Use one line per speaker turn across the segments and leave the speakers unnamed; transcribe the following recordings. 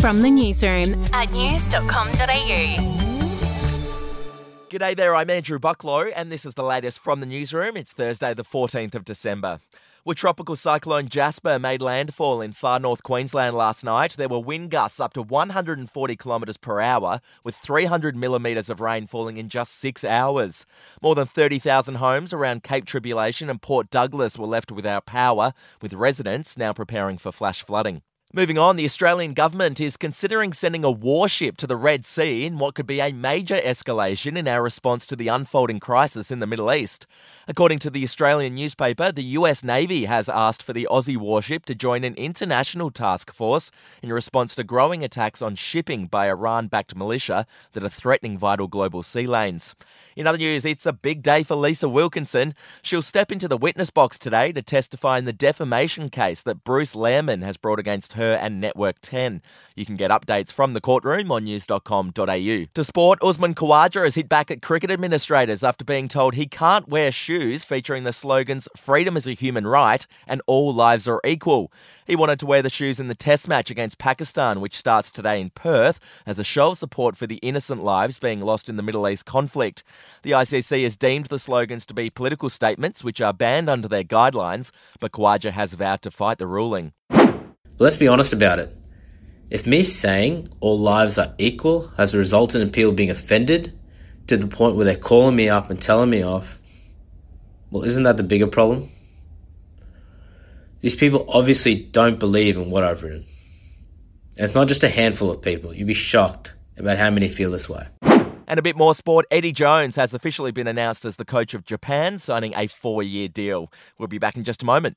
From the newsroom at news.com.au.
G'day there, I'm Andrew Bucklow, and this is the latest from the newsroom. It's Thursday, the 14th of December. With tropical cyclone Jasper made landfall in far north Queensland last night. There were wind gusts up to 140 kilometres per hour, with 300 millimetres of rain falling in just six hours. More than 30,000 homes around Cape Tribulation and Port Douglas were left without power, with residents now preparing for flash flooding. Moving on, the Australian government is considering sending a warship to the Red Sea in what could be a major escalation in our response to the unfolding crisis in the Middle East. According to the Australian newspaper, the US Navy has asked for the Aussie warship to join an international task force in response to growing attacks on shipping by Iran backed militia that are threatening vital global sea lanes. In other news, it's a big day for Lisa Wilkinson. She'll step into the witness box today to testify in the defamation case that Bruce Lehrmann has brought against her and Network 10. You can get updates from the courtroom on news.com.au. To sport, Usman Khawaja has hit back at cricket administrators after being told he can't wear shoes featuring the slogans Freedom is a human right and All lives are equal. He wanted to wear the shoes in the test match against Pakistan, which starts today in Perth, as a show of support for the innocent lives being lost in the Middle East conflict. The ICC has deemed the slogans to be political statements, which are banned under their guidelines, but Khawaja has vowed to fight the ruling.
Let's be honest about it. If me saying all lives are equal has resulted in people being offended to the point where they're calling me up and telling me off, well, isn't that the bigger problem? These people obviously don't believe in what I've written. And it's not just a handful of people. You'd be shocked about how many feel this way.
And a bit more sport. Eddie Jones has officially been announced as the coach of Japan, signing a four year deal. We'll be back in just a moment.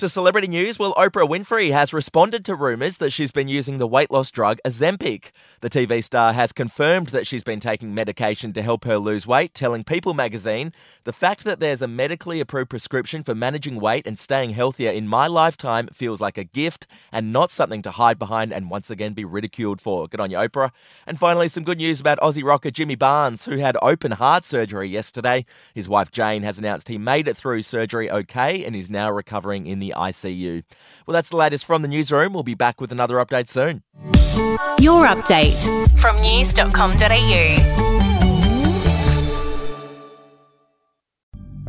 To celebrity news, well, Oprah Winfrey has responded to rumours that she's been using the weight loss drug Ozempic. The TV star has confirmed that she's been taking medication to help her lose weight, telling People magazine, The fact that there's a medically approved prescription for managing weight and staying healthier in my lifetime feels like a gift and not something to hide behind and once again be ridiculed for. Good on you, Oprah. And finally, some good news about Aussie rocker Jimmy Barnes, who had open heart surgery yesterday. His wife Jane has announced he made it through surgery okay and is now recovering in ICU. Well, that's the latest from the newsroom. We'll be back with another update soon.
Your update from news.com.au.